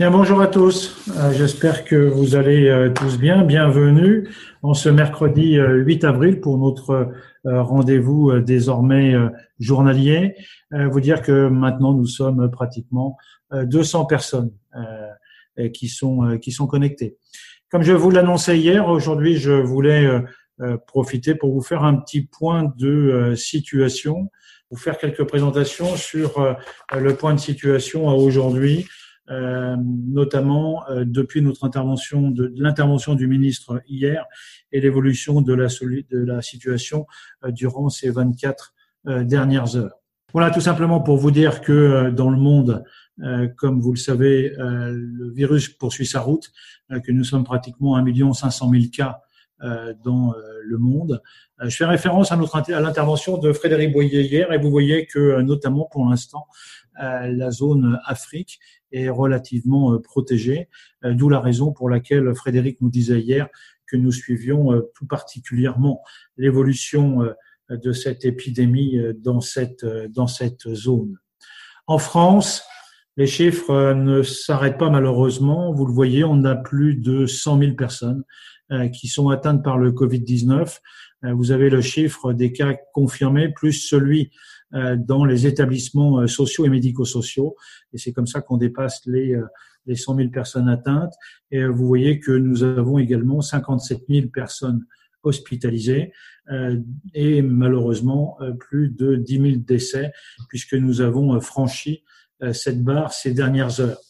Bien, bonjour à tous. Euh, j'espère que vous allez euh, tous bien. Bienvenue en ce mercredi 8 euh, avril pour notre rendez-vous désormais journalier. Vous dire que maintenant nous sommes pratiquement 200 personnes qui sont qui sont connectées. Comme je vous l'annonçais hier, aujourd'hui je voulais profiter pour vous faire un petit point de situation, vous faire quelques présentations sur le point de situation aujourd'hui euh, notamment euh, depuis notre intervention, de, l'intervention du ministre hier et l'évolution de la, de la situation euh, durant ces 24 dernières heures. Voilà, tout simplement pour vous dire que dans le monde, comme vous le savez, le virus poursuit sa route, que nous sommes pratiquement 1 500 000 cas dans le monde. Je fais référence à, notre, à l'intervention de Frédéric Boyer hier et vous voyez que notamment pour l'instant, la zone Afrique est relativement euh, protégée, euh, d'où la raison pour laquelle Frédéric nous disait hier que nous suivions euh, tout particulièrement l'évolution de cette épidémie dans cette, dans cette zone. En France, les chiffres ne s'arrêtent pas malheureusement. Vous le voyez, on a plus de 100 000 personnes qui sont atteintes par le Covid-19. Vous avez le chiffre des cas confirmés plus celui euh, dans les établissements euh, sociaux et médico-sociaux. Et c'est comme ça qu'on dépasse les, euh, les 100 000 personnes atteintes. Et vous voyez que nous avons également 57 000 personnes hospitalisées et malheureusement plus de 10 000 décès puisque nous avons franchi cette barre ces dernières heures.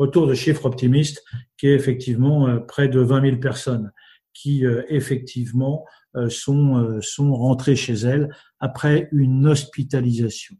Retour de chiffre optimiste qui est effectivement près de 20 000 personnes qui effectivement euh, sont, euh, sont rentrées chez elles après une hospitalisation.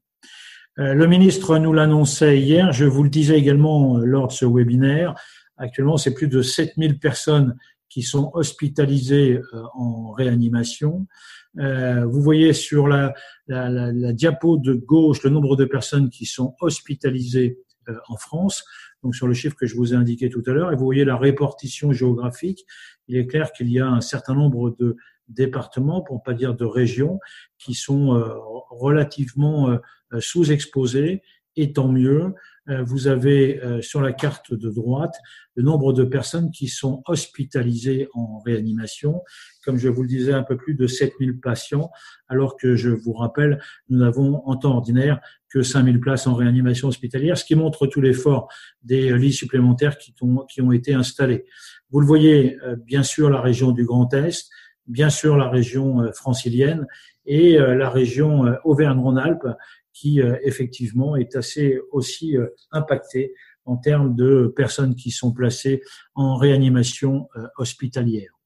Euh, le ministre nous l'annonçait hier, je vous le disais également lors de ce webinaire, actuellement c'est plus de 7000 personnes qui sont hospitalisées en réanimation. vous voyez sur la, la, diapo de gauche le nombre de personnes qui sont hospitalisées en France, donc sur le chiffre que je vous ai indiqué tout à l'heure, et vous voyez la répartition géographique. Il est clair qu'il y a un certain nombre de départements, pour ne pas dire de régions, qui sont euh, relativement euh, sous-exposés, et tant mieux. Euh, vous avez sur la carte de droite le nombre de personnes qui sont hospitalisées en réanimation. Comme je vous le disais, un peu plus de 7000 patients, alors que je vous rappelle, nous n'avons en temps ordinaire que 5000 places en réanimation hospitalière, ce qui montre tout l'effort des lits supplémentaires qui ont, été installés. Vous le voyez, bien sûr, la région du Grand Est, bien sûr la région euh, francilienne et euh, la région euh, Auvergne-Rhône-Alpes qui effectivement est assez aussi impactée en termes de personnes qui sont placées en réanimation hospitalière.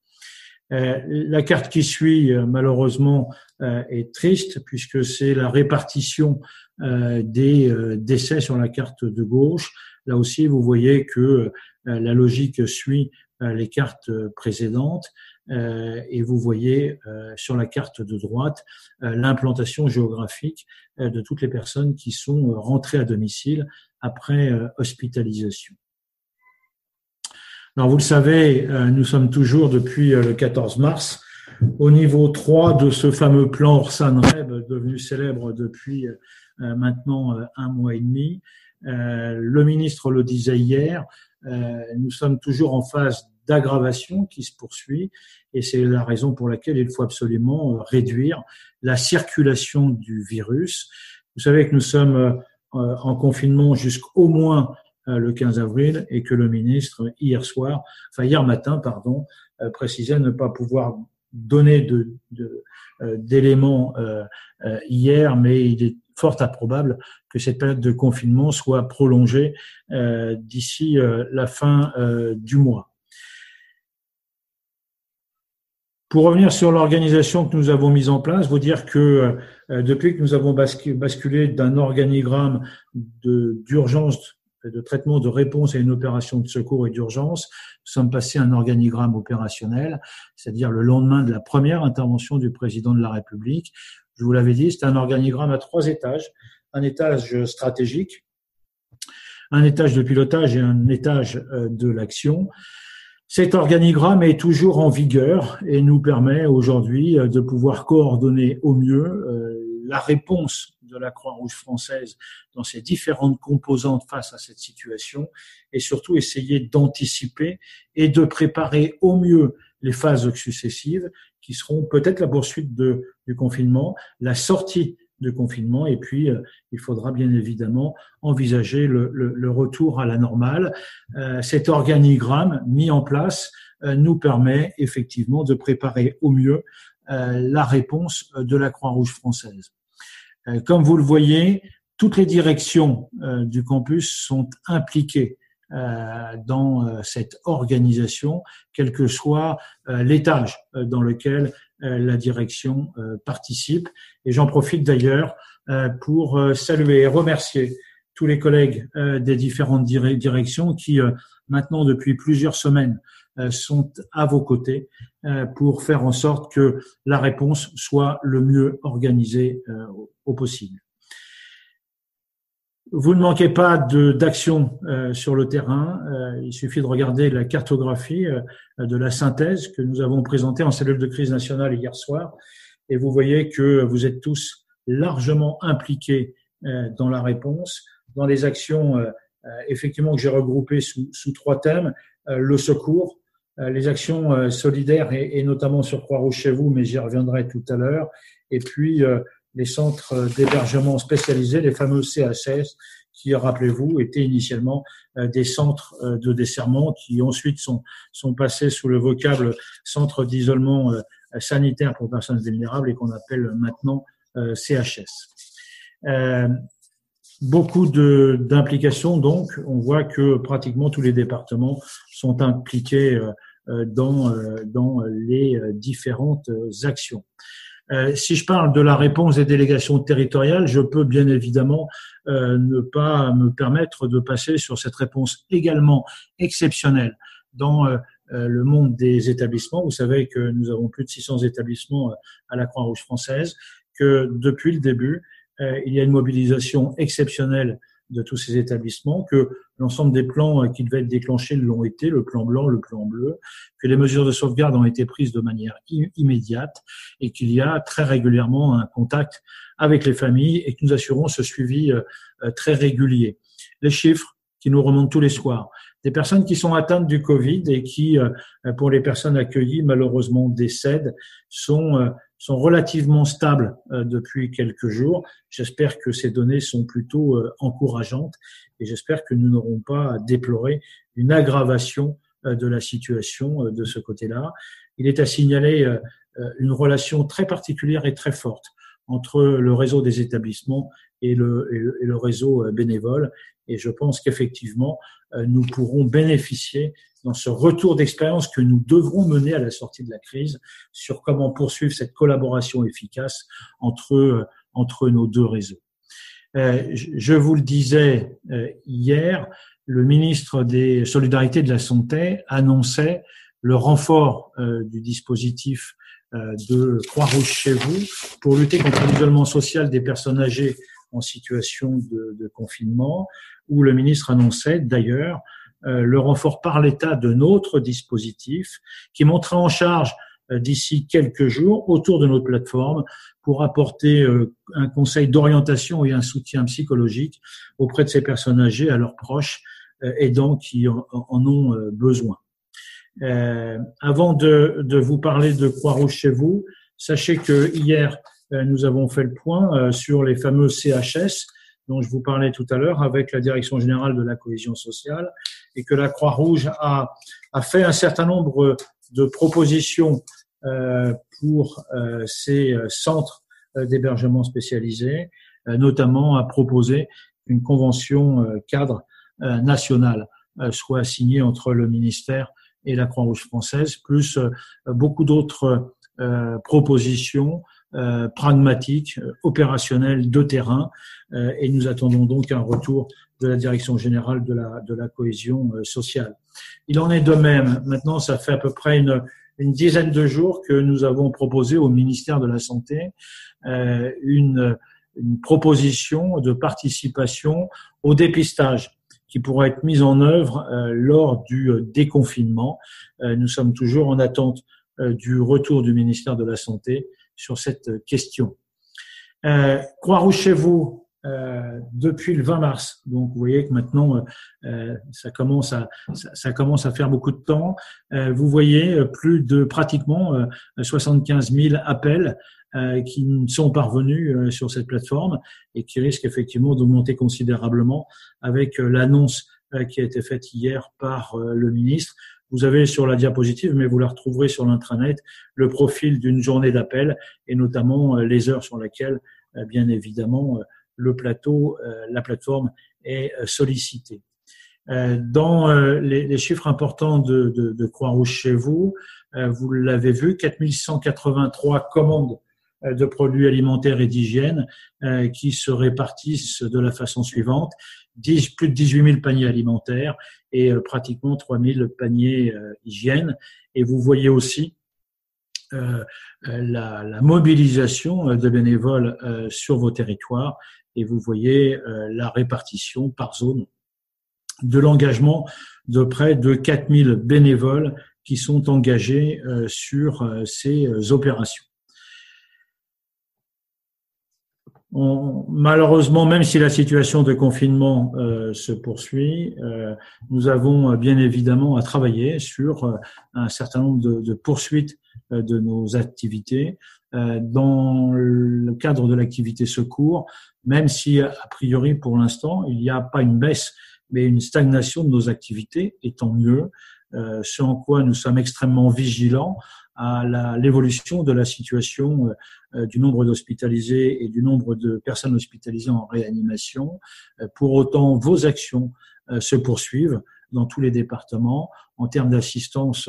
La carte qui suit, malheureusement, est triste puisque c'est la répartition des décès sur la carte de gauche. Là aussi, vous voyez que la logique suit les cartes précédentes. Euh, et vous voyez euh, sur la carte de droite euh, l'implantation géographique de toutes les personnes qui sont rentrées à domicile après hospitalisation. Alors vous le savez, nous sommes toujours depuis le 14 mars au niveau 3 de ce fameux plan Orsan-Reb devenu célèbre depuis maintenant un mois et demi. Le ministre le disait hier, nous sommes toujours en phase d'aggravation qui se poursuit et c'est la raison pour laquelle il faut absolument euh, réduire la circulation du virus. Vous savez que nous sommes euh, en confinement jusqu'au moins euh, le 15 avril et que le ministre hier soir, enfin hier matin, pardon, précisait ne pas pouvoir donner de, d'éléments hier, mais il est fort improbable que cette période de confinement soit prolongée d'ici la fin du mois. Pour revenir sur l'organisation que nous avons mise en place, vous dire que euh, depuis que nous avons basculé d'un organigramme d'urgence, de, traitement de réponse à une opération de secours et d'urgence, nous sommes passés à un organigramme opérationnel, c'est-à-dire le lendemain de la première intervention du président de la République. Je vous l'avais dit, c'est un organigramme à trois étages, un étage stratégique, un étage de pilotage et un étage euh, de l'action. Cet organigramme est toujours en vigueur et nous permet aujourd'hui euh, de pouvoir coordonner au mieux euh, la réponse de la Croix-Rouge française dans ses différentes composantes face à cette situation et surtout essayer d'anticiper et de préparer au mieux les phases successives qui seront peut-être la poursuite de, du confinement, la sortie du confinement et puis euh, il faudra bien évidemment envisager le, le, retour à la normale. Euh, cet organigramme mis en place euh, nous permet effectivement de préparer au mieux euh, la réponse de la Croix-Rouge française. Euh, comme vous le voyez, toutes les directions du campus sont impliquées dans cette organisation, quel que soit l'étage dans lequel la direction participe. Et j'en profite d'ailleurs pour saluer et remercier tous les collègues des différentes directions qui, maintenant depuis plusieurs semaines, euh, sont à vos côtés euh, pour faire en sorte que la réponse soit le mieux organisée euh, au possible. Vous ne manquez pas d'action sur le terrain. il suffit de regarder la cartographie de la synthèse que nous avons présentée en cellule de crise nationale hier soir. Et vous voyez que vous êtes tous largement impliqués dans la réponse, dans les actions effectivement que j'ai regroupées sous, sous, trois thèmes. le secours, euh, les actions euh, solidaires et, notamment sur Croix-Rouge chez vous, mais j'y reviendrai tout à l'heure. Et puis euh, les centres d'hébergement spécialisés, les fameux CHS, qui, rappelez-vous, étaient initialement des centres de desserrement qui ensuite sont, sont passés sous le vocable centre d'isolement sanitaire pour personnes vulnérables et qu'on appelle maintenant CHS. Beaucoup d'implications, donc, on voit que pratiquement tous les départements sont impliqués euh, dans, euh, dans les euh, différentes actions. si je parle de la réponse des délégations territoriales, je peux bien évidemment ne pas me permettre de passer sur cette réponse également exceptionnelle dans le monde des établissements. Vous savez que nous avons plus de 600 établissements à la Croix-Rouge française, que depuis le début, il y a une mobilisation exceptionnelle de tous ces établissements, que l'ensemble des plans euh, qui devaient être déclenchés l'ont été, le plan blanc, le plan bleu, que les mesures de sauvegarde ont été prises de manière immédiate et qu'il y a très régulièrement un contact avec les familles et que nous assurons ce suivi euh, euh, très régulier. Les chiffres qui nous remontent tous les soirs, des personnes qui sont atteintes du Covid et qui, pour les personnes accueillies, malheureusement décèdent, sont sont relativement stables euh, depuis quelques jours. J'espère que ces données sont plutôt euh, encourageantes et j'espère que nous n'aurons pas à déplorer une aggravation euh, de la situation de ce côté-là. Il est à signaler une relation très particulière et très forte entre le réseau des établissements et le, et le réseau bénévole. Et je pense qu'effectivement, nous pourrons bénéficier dans ce retour d'expérience que nous devrons mener à la sortie de la crise sur comment poursuivre cette collaboration efficace entre, euh, entre nos deux réseaux. Euh, je vous le disais euh, hier, le ministre des Solidarités de la Santé annonçait le renfort du dispositif de Croix-Rouge chez vous pour lutter contre l'isolement social des personnes âgées en situation de, de confinement, où le ministre annonçait d'ailleurs euh, le renfort par l'État de notre dispositif qui montera en charge euh, d'ici quelques jours autour de notre plateforme pour apporter euh, un conseil d'orientation et un soutien psychologique auprès de ces personnes âgées, à leurs proches aidants qui en, ont besoin. avant de, de, vous parler de Croix-Rouge chez vous, sachez que hier, nous avons fait le point sur les fameux CHS dont je vous parlais tout à l'heure avec la Direction générale de la cohésion sociale et que la Croix-Rouge a, a fait un certain nombre de propositions euh, pour euh, ces euh, centres d'hébergement spécialisés, notamment à proposer une convention cadre nationale soit signée entre le ministère et la Croix-Rouge française, plus beaucoup d'autres propositions euh, pragmatique, euh, opérationnel, de terrain, euh, et nous attendons donc un retour de la direction générale de la, de la cohésion sociale. Il en est de même. Maintenant, ça fait à peu près une, une dizaine de jours que nous avons proposé au ministère de la Santé une, une proposition de participation au dépistage qui pourra être mise en œuvre lors du déconfinement. nous sommes toujours en attente du retour du ministère de la Santé sur cette question. Croix-Rouge chez vous, euh, depuis le 20 mars. Donc, vous voyez que maintenant, euh, ça commence à ça, commence à faire beaucoup de temps. Euh, vous voyez plus de pratiquement 75 000 appels qui sont parvenus sur cette plateforme et qui risquent effectivement d'augmenter considérablement avec l'annonce qui a été faite hier par le ministre. Vous avez sur la diapositive, mais vous la retrouverez sur l'intranet, le profil d'une journée d'appel et notamment les heures sur lesquelles, bien évidemment, le plateau, euh, la plateforme est euh, sollicitée. Euh, dans les, chiffres importants de, de, Croix-Rouge chez vous, vous l'avez vu, 4183 commandes de produits alimentaires et d'hygiène qui se répartissent de la façon suivante. 10, plus de 18 000 paniers alimentaires et pratiquement 3 000 paniers hygiène. Et vous voyez aussi la, la, mobilisation de bénévoles sur vos territoires et vous voyez euh, la répartition par zone de l'engagement de près de 4000 bénévoles qui sont engagés euh, sur euh, ces opérations. Malheureusement, même si la situation de confinement se poursuit, nous avons bien évidemment à travailler sur un certain nombre de, de poursuites de nos activités. dans le cadre de l'activité secours, même si, a priori, pour l'instant, il n'y a pas une baisse, mais une stagnation de nos activités, et tant mieux, euh, ce en quoi nous sommes extrêmement vigilants à l'évolution de la situation euh, du nombre d'hospitalisés et du nombre de personnes hospitalisées en réanimation. Euh, pour autant, vos actions se poursuivent dans tous les départements en termes d'assistance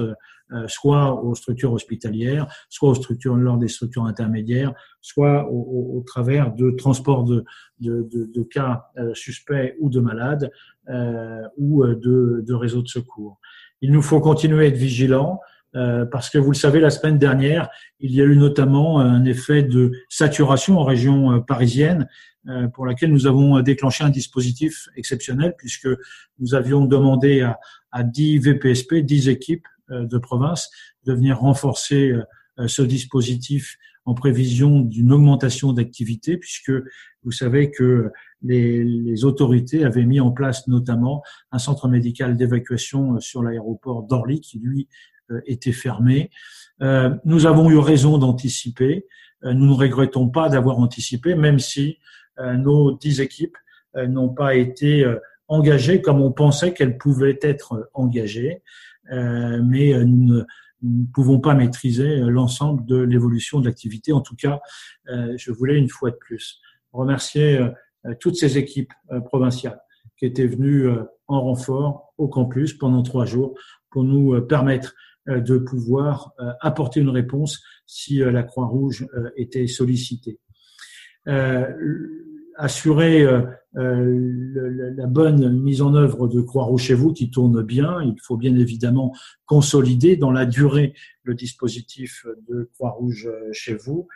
euh, soit aux structures hospitalières, soit aux structures lors des structures intermédiaires, soit au, au, travers de transports de, de, de, cas euh, suspects ou de malades euh, ou de, de réseaux de secours. Il nous faut continuer à être vigilants. Parce que vous le savez, la semaine dernière, il y a eu notamment un effet de saturation en région parisienne pour laquelle nous avons déclenché un dispositif exceptionnel puisque nous avions demandé à, à 10 VPSP, 10 équipes euh, de province de venir renforcer euh, ce dispositif en prévision d'une augmentation d'activité, puisque vous savez que les, les, autorités avaient mis en place notamment un centre médical d'évacuation euh, sur l'aéroport d'Orly qui, lui, était fermé. nous avons eu raison d'anticiper. Nous ne regrettons pas d'avoir anticipé, même si nos dix équipes n'ont pas été engagées comme on pensait qu'elles pouvaient être engagées. Euh, mais euh, nous ne pouvons pas maîtriser euh, l'ensemble de l'évolution de l'activité. En tout cas, je voulais une fois de plus remercier toutes ces équipes provinciales qui étaient venues en renfort au campus pendant trois jours pour nous permettre de pouvoir apporter une réponse si la Croix-Rouge était sollicitée assurer euh, euh, la bonne mise en œuvre de Croix-Rouge chez vous qui tourne bien. Il faut bien évidemment consolider dans la durée le dispositif de Croix-Rouge euh, chez vous.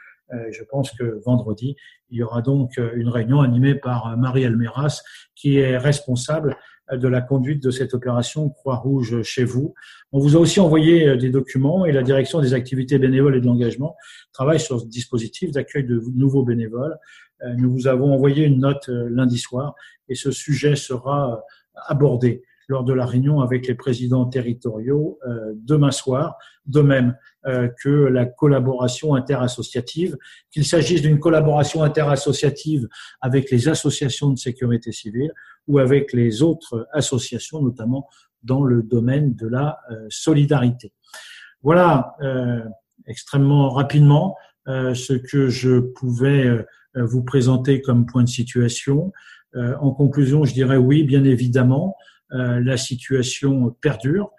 Je pense que vendredi, il y aura donc une réunion animée par Marie Almeras, qui est responsable de la conduite de cette opération Croix-Rouge chez vous. On vous a aussi envoyé des documents et la direction des activités bénévoles et de l'engagement travaille sur ce dispositif d'accueil de nouveaux bénévoles. Euh, nous vous avons envoyé une note euh, lundi soir et ce sujet sera euh, abordé lors de la réunion avec les présidents territoriaux demain soir, de même que la collaboration interassociative, qu'il s'agisse d'une collaboration interassociative avec les associations de sécurité civile ou avec les autres associations, notamment dans le domaine de la solidarité. Voilà extrêmement rapidement ce que je pouvais euh, vous présenter comme point de situation. Euh, en conclusion, je dirais oui, bien évidemment, euh, la situation perdure,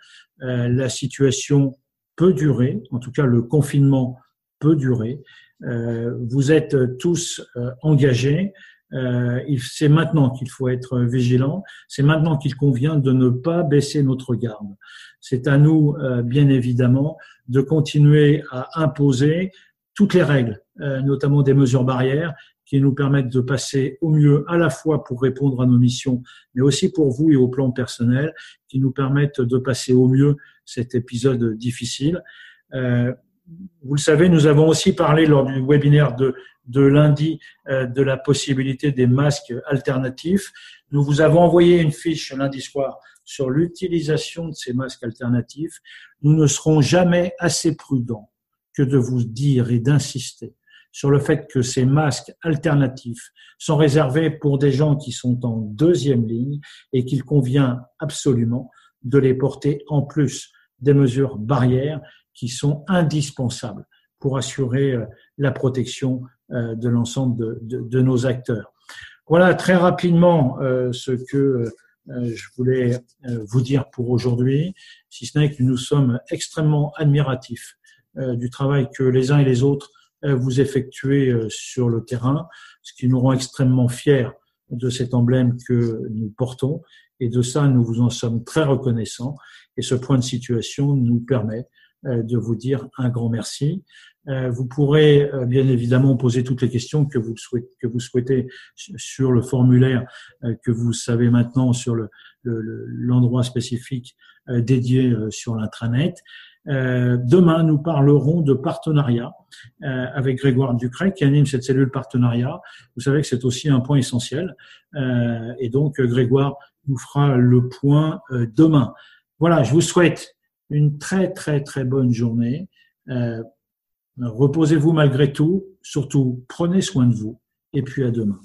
la situation peut durer, en tout cas le confinement peut durer. vous êtes tous engagés. C'est maintenant qu'il faut être vigilant. C'est maintenant qu'il convient de ne pas baisser notre garde. C'est à nous, bien évidemment, de continuer à imposer toutes les règles, euh, notamment des mesures barrières, qui nous permettent de passer au mieux à la fois pour répondre à nos missions, mais aussi pour vous et au plan personnel, qui nous permettent de passer au mieux cet épisode difficile. Euh, vous le savez, nous avons aussi parlé lors du webinaire de, de lundi de la possibilité des masques alternatifs. Nous vous avons envoyé une fiche lundi soir sur l'utilisation de ces masques alternatifs. Nous ne serons jamais assez prudents que de vous dire et d'insister sur le fait que ces masques alternatifs sont réservés pour des gens qui sont en deuxième ligne et qu'il convient absolument de les porter en plus des mesures barrières qui sont indispensables pour assurer euh, la protection euh, de l'ensemble de, nos acteurs. Voilà très rapidement euh, ce que je voulais vous dire pour aujourd'hui, si ce n'est que nous sommes extrêmement admiratifs du travail que les uns et les autres vous effectuez sur le terrain, ce qui nous rend extrêmement fiers de cet emblème que nous portons. Et de ça, nous vous en sommes très reconnaissants. Et ce point de situation nous permet de vous dire un grand merci. Euh, vous pourrez euh, bien évidemment poser toutes les questions que vous souhaitez, que vous souhaitez sur le formulaire que vous savez maintenant sur le, l'endroit spécifique dédié sur l'intranet. demain, nous parlerons de partenariat avec Grégoire Ducret qui anime cette cellule partenariat. Vous savez que c'est aussi un point essentiel. et donc, Grégoire nous fera le point demain. Voilà, je vous souhaite une très très très bonne journée. Euh, reposez-vous malgré tout. Surtout, prenez soin de vous. Et puis à demain.